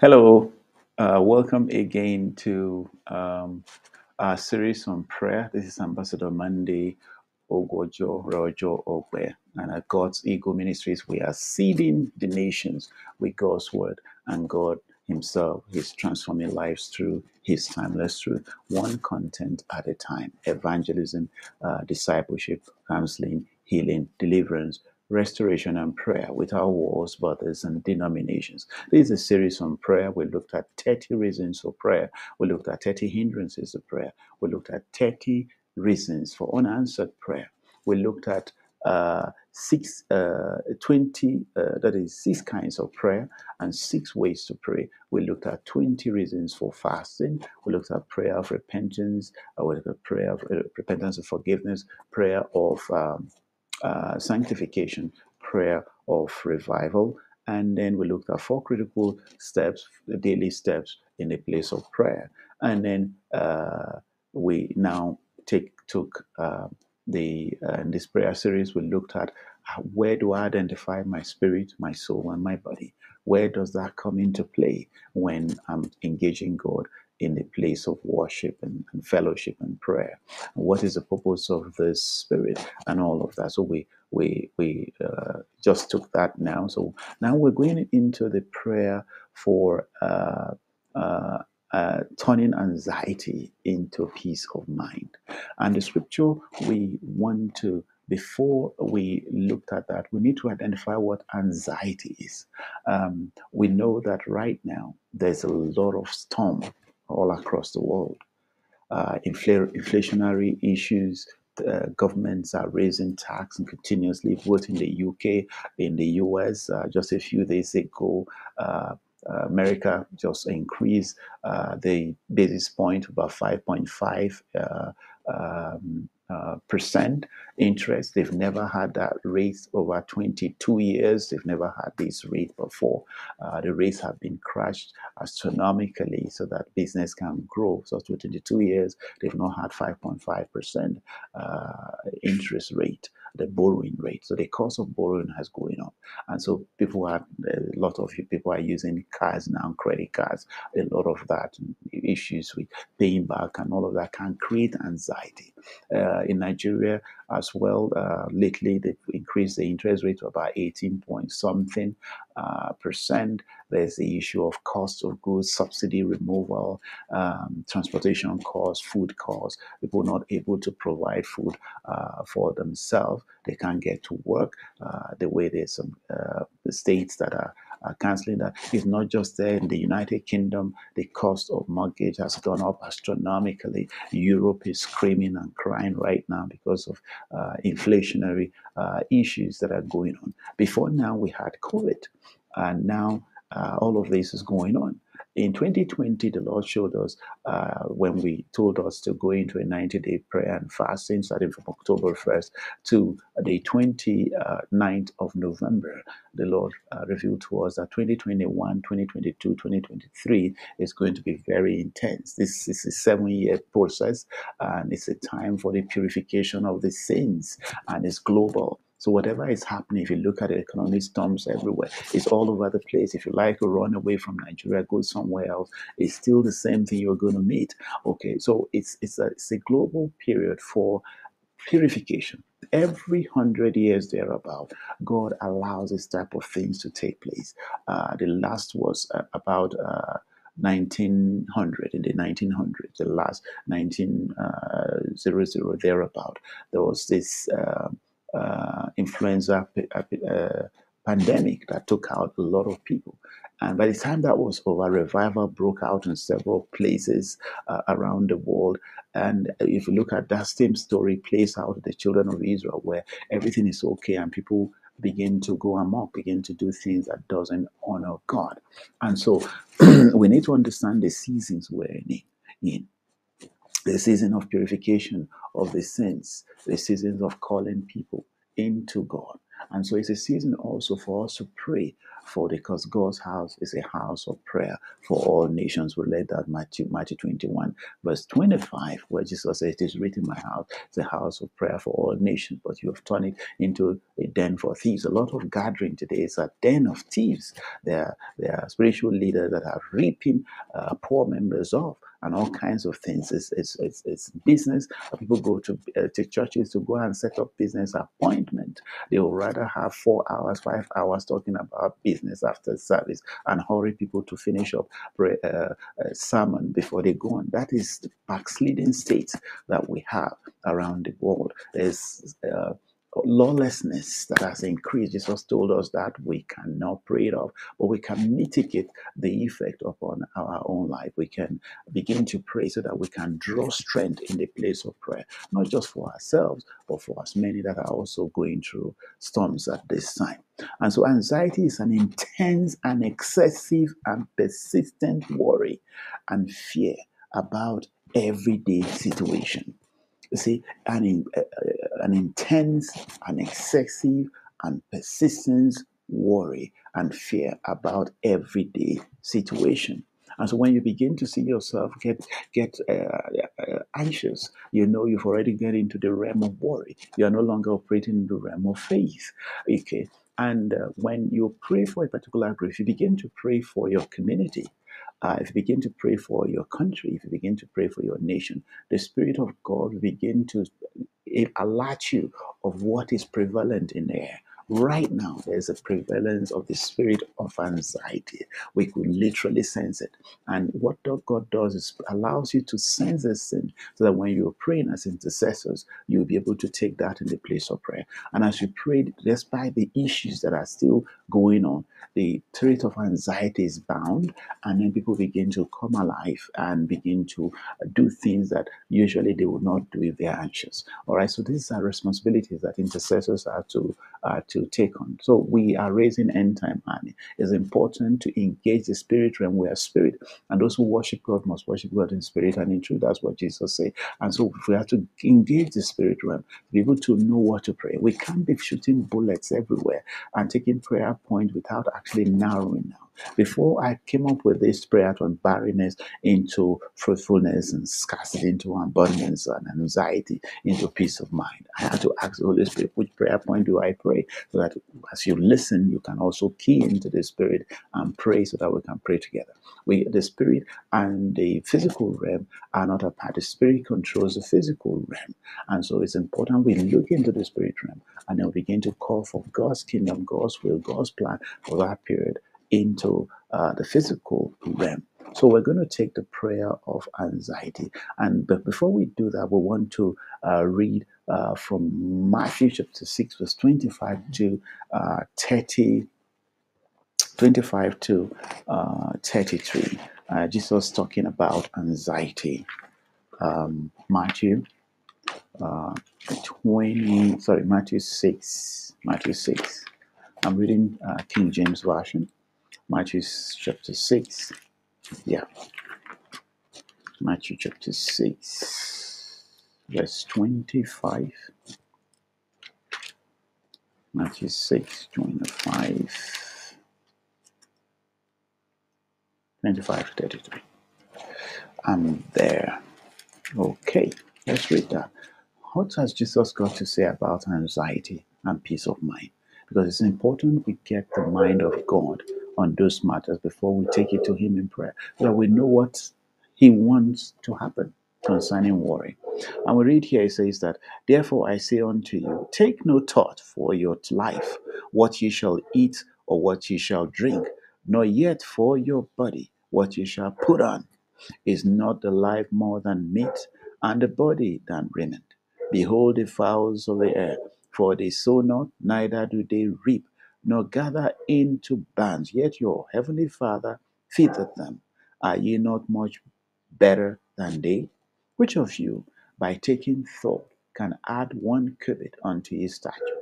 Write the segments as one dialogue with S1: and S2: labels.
S1: Hello, uh, welcome again to um, our series on prayer. This is Ambassador Monday Ogojo Rojo Ogbe, and at God's Eagle Ministries, we are seeding the nations with God's word, and God Himself is transforming lives through His timeless truth, one content at a time. Evangelism, uh, discipleship, counseling, healing, deliverance restoration and prayer without wars, borders, and denominations. This is a series on prayer. We looked at 30 reasons for prayer. We looked at 30 hindrances of prayer. We looked at 30 reasons for unanswered prayer. We looked at uh, six, uh, 20, uh, that is six kinds of prayer and six ways to pray. We looked at 20 reasons for fasting. We looked at prayer of repentance. Uh, we looked at prayer of uh, repentance and forgiveness, prayer of um, uh, sanctification, prayer of revival, and then we looked at four critical steps, daily steps in a place of prayer, and then uh, we now take took uh, the uh, in this prayer series we looked at uh, where do I identify my spirit, my soul, and my body. Where does that come into play when I'm engaging God in the place of worship and, and fellowship and prayer? What is the purpose of the spirit and all of that? So we we we uh, just took that now. So now we're going into the prayer for uh, uh, uh, turning anxiety into peace of mind. And the scripture we want to before we looked at that, we need to identify what anxiety is. Um, we know that right now there's a lot of storm all across the world uh, infl- inflationary issues. Uh, governments are raising tax and continuously, both in the UK, in the US. Uh, just a few days ago, uh, uh, America just increased uh, the basis point about 5.5 uh, um, uh, percent interest. They've never had that rate over 22 years. They've never had this rate before. Uh, the rates have been crashed astronomically so that business can grow. So, for 22 years, they've not had 5.5 percent uh, interest rate, the borrowing rate. So, the cost of borrowing has going up, and so people are a lot of people are using cards now, credit cards. A lot of that issues with paying back and all of that can create anxiety. Uh, in Nigeria as well, uh, lately they've increased the interest rate to about 18 point something uh, percent. There's the issue of cost of goods, subsidy removal, um, transportation costs, food costs. People not able to provide food uh, for themselves. They can't get to work uh, the way there's some uh, states that are uh, canceling that. It's not just there in the United Kingdom. The cost of mortgage has gone up astronomically. Europe is screaming and crying right now because of uh, inflationary uh, issues that are going on. Before now, we had COVID, and now uh, all of this is going on. In 2020, the Lord showed us uh, when we told us to go into a 90 day prayer and fasting starting from October 1st to the 29th of November. The Lord uh, revealed to us that 2021, 2022, 2023 is going to be very intense. This is a seven year process and it's a time for the purification of the sins and it's global. So whatever is happening, if you look at the economic storms everywhere, it's all over the place. If you like run away from Nigeria, go somewhere else, it's still the same thing you're going to meet. Okay, so it's it's a it's a global period for purification. Every hundred years thereabout, God allows this type of things to take place. Uh, the last was uh, about. Uh, 1900 in the 1900s the last 1900 uh, thereabout there was this uh, influenza uh, pandemic that took out a lot of people. And by the time that was over, revival broke out in several places uh, around the world. And if you look at that same story, plays out the children of Israel, where everything is okay and people begin to go amok, begin to do things that doesn't honor God. And so we need to understand the seasons we're in. The season of purification of the sins, the seasons of calling people into God. And so it's a season also for us to pray for because God's house is a house of prayer for all nations. We read that Matthew, Matthew 21, verse 25, where Jesus says, It is written, My house is a house of prayer for all nations, but you have turned it into a den for thieves. A lot of gathering today is a den of thieves. There, are- there are spiritual leaders that are reaping uh, poor members off and all kinds of things. It's, it's, it's, it's business. People go to, uh, to churches to go and set up business appointment. They will rather have four hours, five hours talking about business after service and hurry people to finish up pray, uh, uh, sermon before they go on. That is the backsliding state that we have around the world. There's uh, lawlessness that has increased. Jesus told us that we cannot pray it off, but we can mitigate the effect upon our own life. We can begin to pray so that we can draw strength in the place of prayer, not just for ourselves, but for as many that are also going through storms at this time. And so, anxiety is an intense and excessive and persistent worry and fear about everyday situation. You see, an, uh, an intense, an excessive, and persistent worry and fear about everyday situation. And so when you begin to see yourself get get uh, anxious, you know you've already get into the realm of worry. You are no longer operating in the realm of faith. Okay. And uh, when you pray for a particular if you begin to pray for your community, uh, if you begin to pray for your country, if you begin to pray for your nation, the Spirit of God begin to alert you of what is prevalent in there. Right now, there's a prevalence of the spirit of anxiety. We could literally sense it. And what God does is allows you to sense this thing so that when you're praying as intercessors, you'll be able to take that in the place of prayer. And as you pray, despite the issues that are still going on, the spirit of anxiety is bound, and then people begin to come alive and begin to do things that usually they would not do if they're anxious. All right, so these are responsibilities that intercessors are to uh, to take on. So we are raising end time army. It's important to engage the spirit realm. We are spirit, and those who worship God must worship God in spirit and in truth. That's what Jesus said. And so we have to engage the spirit realm, to be able to know what to pray. We can't be shooting bullets everywhere and taking prayer point without actually narrowing down. Before I came up with this prayer on barrenness into fruitfulness and scarcity into abundance and anxiety into peace of mind, I had to ask the Holy Spirit, which prayer point do I pray? So that as you listen, you can also key into the Spirit and pray so that we can pray together. We, the Spirit and the physical realm are not apart. The Spirit controls the physical realm. And so it's important we look into the Spirit realm and then begin to call for God's kingdom, God's will, God's plan for that period into uh, the physical realm. So we're going to take the prayer of anxiety, and but before we do that, we want to uh, read uh, from Matthew chapter six, verse twenty-five to uh, 30, twenty-five to uh, thirty-three. Uh, Jesus talking about anxiety. Um, Matthew uh, twenty, sorry, Matthew six, Matthew six. I'm reading King James version. Matthew chapter 6. Yeah, Matthew chapter 6, verse 25. Matthew 6, 25, 25 to 33. I'm there. Okay, let's read that. What has Jesus got to say about anxiety and peace of mind? Because it's important we get the mind of God on those matters before we take it to Him in prayer, so that we know what He wants to happen concerning worry. And we read here, it says that, Therefore I say unto you, take no thought for your life, what ye shall eat or what ye shall drink, nor yet for your body, what ye shall put on. Is not the life more than meat, and the body than raiment? Behold the fowls of the air, for they sow not, neither do they reap, nor gather into bands, yet your heavenly Father feedeth them. Are ye not much better than they? Which of you, by taking thought, can add one cubit unto his stature?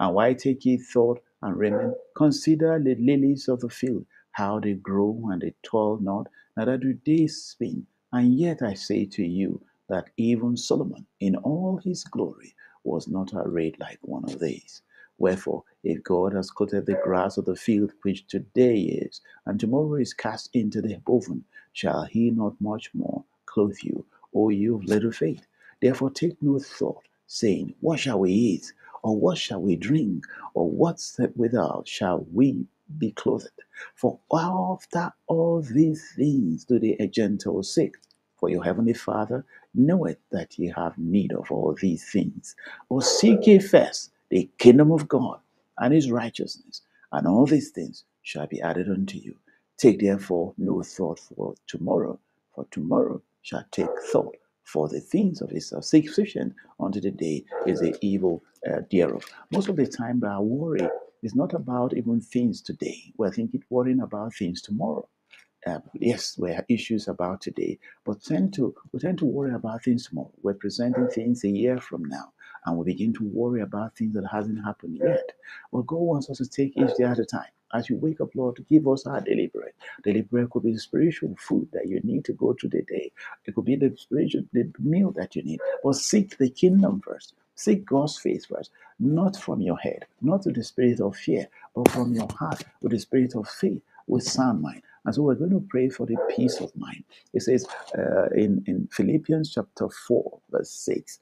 S1: And why take ye thought and raiment? Consider the lilies of the field, how they grow, and they toil not, neither do they spin. And yet I say to you that even Solomon, in all his glory, was not arrayed like one of these. Wherefore, if God has clothed the grass of the field, which today is, and tomorrow is cast into the oven, shall he not much more clothe you, O you of little faith? Therefore take no thought, saying, What shall we eat? Or what shall we drink? Or what withal shall we be clothed? For after all these things do the Gentiles seek. For your heavenly Father knoweth that ye have need of all these things. But seek ye first the kingdom of God and his righteousness, and all these things shall be added unto you. Take therefore no thought for tomorrow, for tomorrow shall take thought for the things of itself. Sufficient unto the day is the evil uh, thereof. Most of the time, our worry is not about even things today. We're thinking, worrying about things tomorrow uh, yes, we have issues about today, but tend to we tend to worry about things more. We're presenting things a year from now, and we begin to worry about things that hasn't happened yet. Well, God wants us to take each day at a time. As you wake up, Lord, give us our bread. Daily could be the spiritual food that you need to go through the day. It could be the spiritual the meal that you need. But seek the kingdom first. Seek God's face first, not from your head, not with the spirit of fear, but from your heart with the spirit of faith, with sound mind. And so we're going to pray for the peace of mind. It says uh, in, in Philippians chapter 4, verse 6,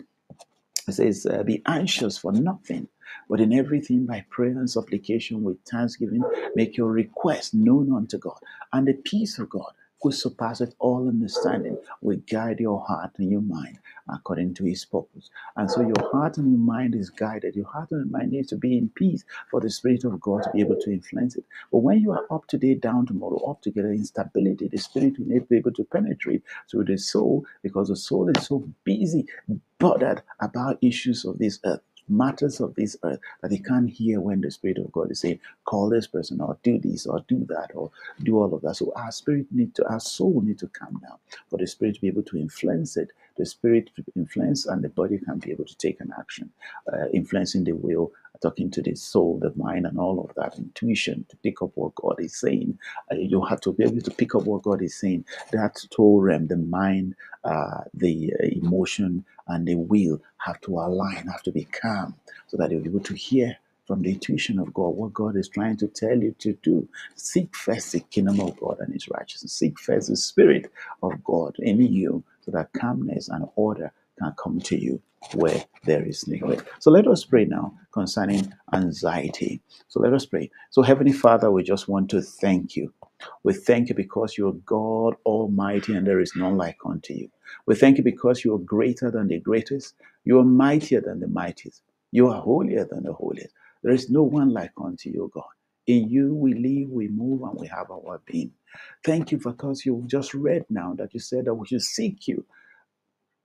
S1: it says, uh, Be anxious for nothing, but in everything by prayer and supplication with thanksgiving, make your request known unto God. And the peace of God, which surpasses all understanding, will guide your heart and your mind according to his purpose. And so your heart and your mind is guided. Your heart and your mind needs to be in peace for the Spirit of God to be able to influence it. But when you are up today, down tomorrow, up together, instability, the Spirit will not be able to penetrate through the soul because the soul is so busy, bothered about issues of this earth matters of this earth that they can't hear when the Spirit of God is saying, call this person or do this or do that or do all of that. So our spirit need to, our soul need to calm down for the Spirit to be able to influence it. The Spirit influence and the body can be able to take an action, uh, influencing the will talking to the soul, the mind, and all of that intuition to pick up what God is saying. Uh, you have to be able to pick up what God is saying. That soul the mind, uh, the uh, emotion, and the will have to align, have to be calm, so that you'll be able to hear from the intuition of God, what God is trying to tell you to do. Seek first the kingdom of God and His righteousness. Seek first the Spirit of God in you, so that calmness and order can come to you where there is neglect. So let us pray now concerning anxiety. So let us pray. So, Heavenly Father, we just want to thank you. We thank you because you're God Almighty and there is none like unto you. We thank you because you are greater than the greatest. You are mightier than the mightiest. You are holier than the holiest. There is no one like unto you, God. In you we live, we move, and we have our being. Thank you because you've just read now that you said that we should seek you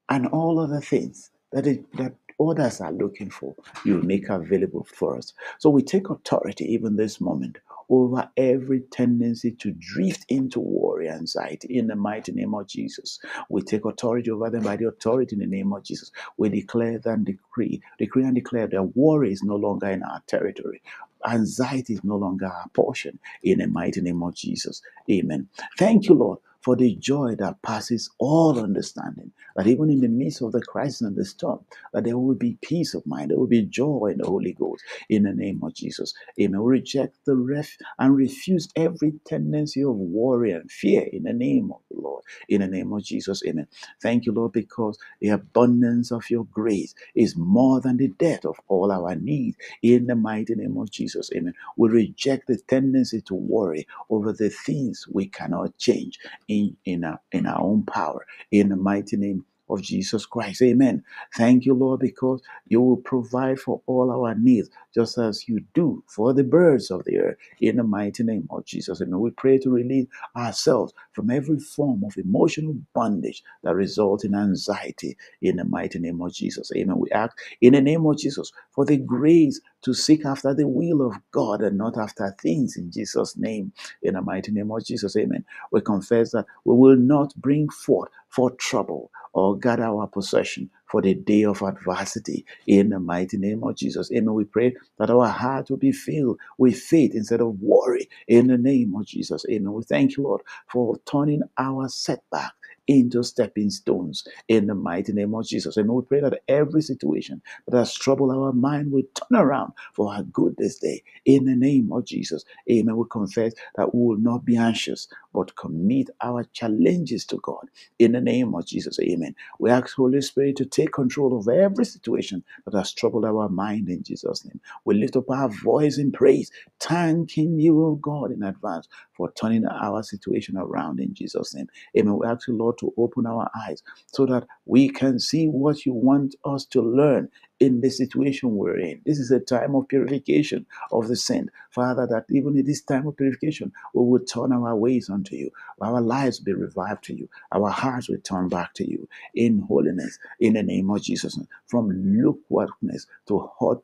S1: and all other things that it, that others are looking for, you make available for us. So we take authority even this moment over every tendency to drift into worry, and anxiety, in the mighty name of Jesus. We take authority over them by the authority in the name of Jesus. We declare and decree, decree and declare that worry is no longer in our territory. Anxiety is no longer our portion in the mighty name of Jesus. Amen. Thank you, Lord for the joy that passes all understanding. That even in the midst of the crisis and the storm, that there will be peace of mind, there will be joy in the Holy Ghost in the name of Jesus. Amen. We reject the ref and refuse every tendency of worry and fear in the name of Lord. In the name of Jesus. Amen. Thank you, Lord, because the abundance of your grace is more than the debt of all our needs in the mighty name of Jesus. Amen. We reject the tendency to worry over the things we cannot change in, in, our, in our own power. In the mighty name of Jesus Christ. Amen. Thank you, Lord, because you will provide for all our needs, just as you do for the birds of the air. In the mighty name of Jesus. Amen. We pray to release ourselves from every form of emotional bondage that results in anxiety. In the mighty name of Jesus. Amen. We ask in the name of Jesus for the grace to seek after the will of God and not after things in Jesus' name. In the mighty name of Jesus. Amen. We confess that we will not bring forth for trouble or gather our possession for the day of adversity in the mighty name of Jesus. Amen. We pray that our heart will be filled with faith instead of worry in the name of Jesus. Amen. We thank you, Lord, for turning our setback into stepping stones in the mighty name of Jesus. And we pray that every situation that has troubled our mind will turn around for our good this day in the name of Jesus. Amen. We confess that we will not be anxious, but commit our challenges to God in the name of Jesus. Amen. We ask Holy Spirit to take control of every situation that has troubled our mind in Jesus' name. We lift up our voice in praise, thanking you, O God, in advance for turning our situation around in Jesus' name. Amen. We ask you, Lord, to open our eyes so that we can see what you want us to learn in the situation we're in. This is a time of purification of the sin. Father, that even in this time of purification, we will turn our ways unto you. Our lives be revived to you. Our hearts will turn back to you in holiness, in the name of Jesus. From lukewarmness to hot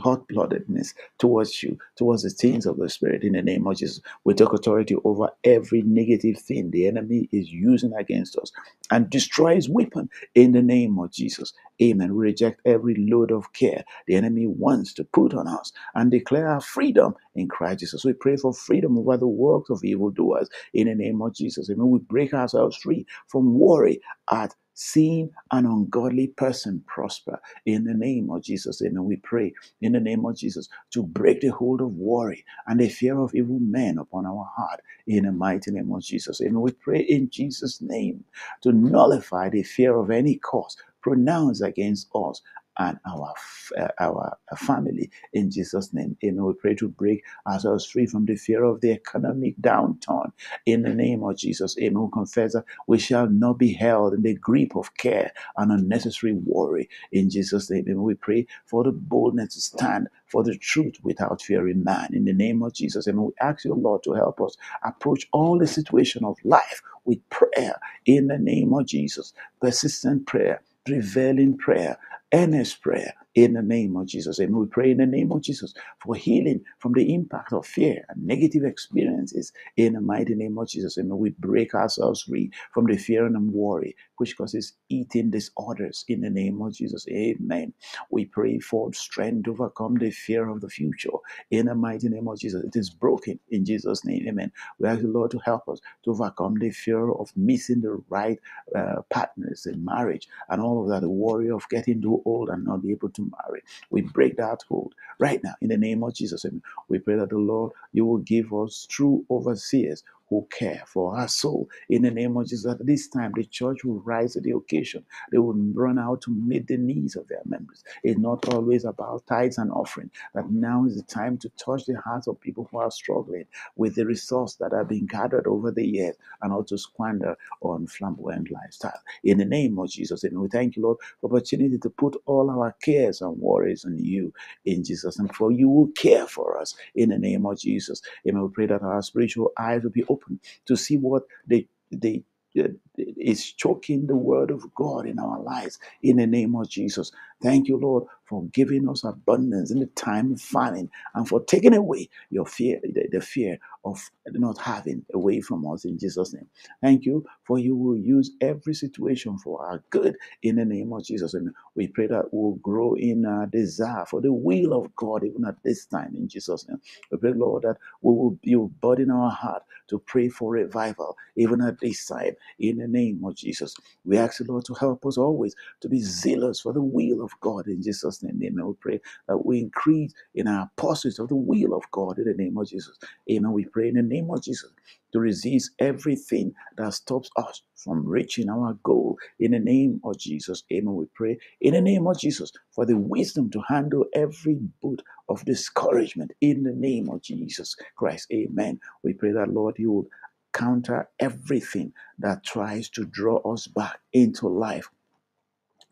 S1: hot bloodedness towards you, towards the things of the Spirit in the name of Jesus. We take authority over every negative thing the enemy is using against us and destroy his weapon in the name of Jesus. Amen. We reject every load of care the enemy wants to put on us and declare our freedom in Christ Jesus. We pray for freedom over the works of evildoers in the name of Jesus. Amen. We break ourselves free from worry at seeing an ungodly person prosper in the name of Jesus. Amen. We pray in the name of Jesus to break the hold of worry and the fear of evil men upon our heart in the mighty name of Jesus. Amen. We pray in Jesus' name to nullify the fear of any cause pronounced against us and our uh, our family in Jesus' name. Amen. We pray to break ourselves free from the fear of the economic downturn in the name of Jesus. Amen. We confess that we shall not be held in the grip of care and unnecessary worry in Jesus' name. Amen. We pray for the boldness to stand for the truth without fearing man in the name of Jesus. Amen. We ask you, Lord, to help us approach all the situation of life with prayer in the name of Jesus. Persistent prayer, prevailing prayer earnest prayer in the name of Jesus. And we pray in the name of Jesus for healing from the impact of fear and negative experiences in the mighty name of Jesus. And we break ourselves free from the fear and worry which causes eating disorders in the name of Jesus. Amen. We pray for strength to overcome the fear of the future in the mighty name of Jesus. It is broken in Jesus' name. Amen. We ask the Lord to help us to overcome the fear of missing the right uh, partners in marriage and all of that, the worry of getting too old and not be able to marry. We break that hold right now in the name of Jesus. We pray that the Lord, you will give us true overseers who care for our soul. In the name of Jesus, at this time, the church will rise to the occasion. They will run out to meet the needs of their members. It's not always about tithes and offering. That now is the time to touch the hearts of people who are struggling with the resources that have been gathered over the years and also squander on flamboyant lifestyle. In the name of Jesus, and we thank you, Lord, for the opportunity to put all our cares and worries on you in Jesus. And for you will care for us in the name of Jesus. Amen. We pray that our spiritual eyes will be open to see what they they uh, is choking the word of God in our lives in the name of Jesus. Thank you, Lord, for giving us abundance in the time of famine and for taking away your fear, the, the fear of not having away from us in Jesus' name. Thank you for you will use every situation for our good in the name of Jesus. And we pray that we'll grow in our desire for the will of God even at this time in Jesus' name. We pray, Lord, that we will you burden our heart to pray for revival even at this time in the name of Jesus. We ask the Lord to help us always to be zealous for the will of God in Jesus' name. Amen. We pray that we increase in our pursuit of the will of God in the name of Jesus. Amen. We pray in the name of Jesus to resist everything that stops us from reaching our goal in the name of Jesus. Amen. We pray in the name of Jesus for the wisdom to handle every boot of discouragement in the name of Jesus Christ. Amen. We pray that, Lord, you will counter everything that tries to draw us back into life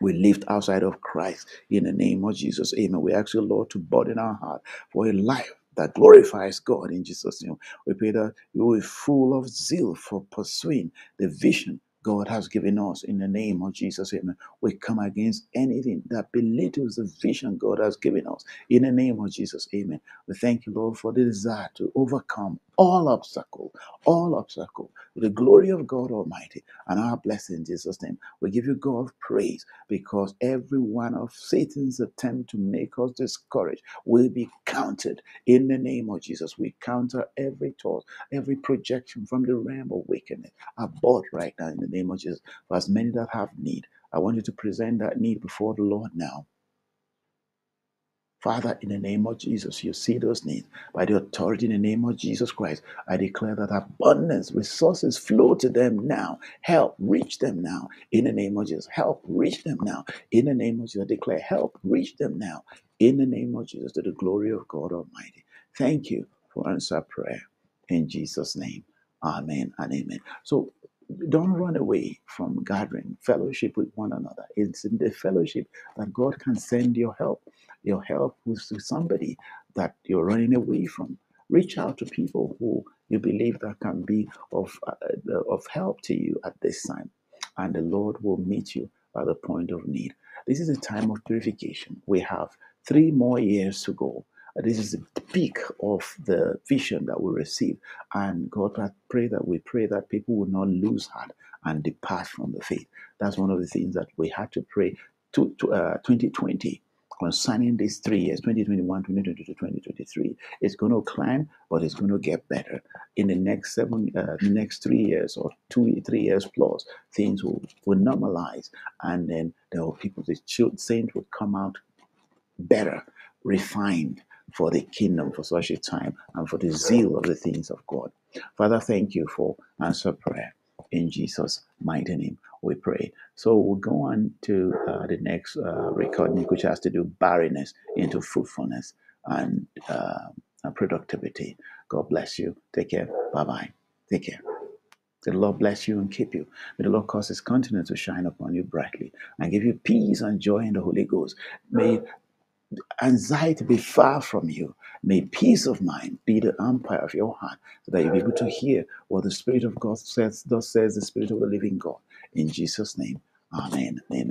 S1: we lift outside of Christ in the name of Jesus. Amen. We ask you, Lord, to burden our heart for a life that glorifies God in Jesus' name. We pray that you will be full of zeal for pursuing the vision God has given us in the name of Jesus. Amen. We come against anything that belittles the vision God has given us in the name of Jesus. Amen. We thank you, Lord, for the desire to overcome all obstacle, all obstacle, to the glory of God Almighty and our blessing in Jesus' name. We give you God praise because every one of Satan's attempt to make us discouraged will be counted in the name of Jesus. We counter every thought, every projection from the realm of wickedness, abort right now in the name of Jesus. For as many that have need, I want you to present that need before the Lord now. Father, in the name of Jesus, you see those needs. By the authority in the name of Jesus Christ, I declare that abundance, resources flow to them now. Help reach them now. In the name of Jesus, help reach them now. In the name of Jesus, I declare help reach them now. In the name of Jesus, to the glory of God Almighty. Thank you for answer prayer. In Jesus' name, Amen and Amen. So don't run away from gathering fellowship with one another. It's in the fellowship that God can send your help your help with somebody that you're running away from. Reach out to people who you believe that can be of, uh, uh, of help to you at this time, and the Lord will meet you at the point of need. This is a time of purification. We have three more years to go. This is the peak of the vision that we receive. And God, I pray that we pray that people will not lose heart and depart from the faith. That's one of the things that we had to pray to, to uh, 2020 concerning these three years 2021 2022 2023 it's going to climb but it's going to get better in the next seven uh, the next three years or two three years plus things will, will normalize and then there will people the saints will come out better refined for the kingdom for such a time and for the zeal of the things of god father thank you for answer prayer in jesus mighty name we pray. So we'll go on to uh, the next uh, recording, which has to do barrenness into fruitfulness and uh, productivity. God bless you. Take care. Bye bye. Take care. May the Lord bless you and keep you. May the Lord cause his countenance to shine upon you brightly and give you peace and joy in the Holy Ghost. May anxiety be far from you. May peace of mind be the umpire of your heart, so that you'll be able to hear what the Spirit of God says, thus says the Spirit of the living God. In Jesus' name, Amen. Amen.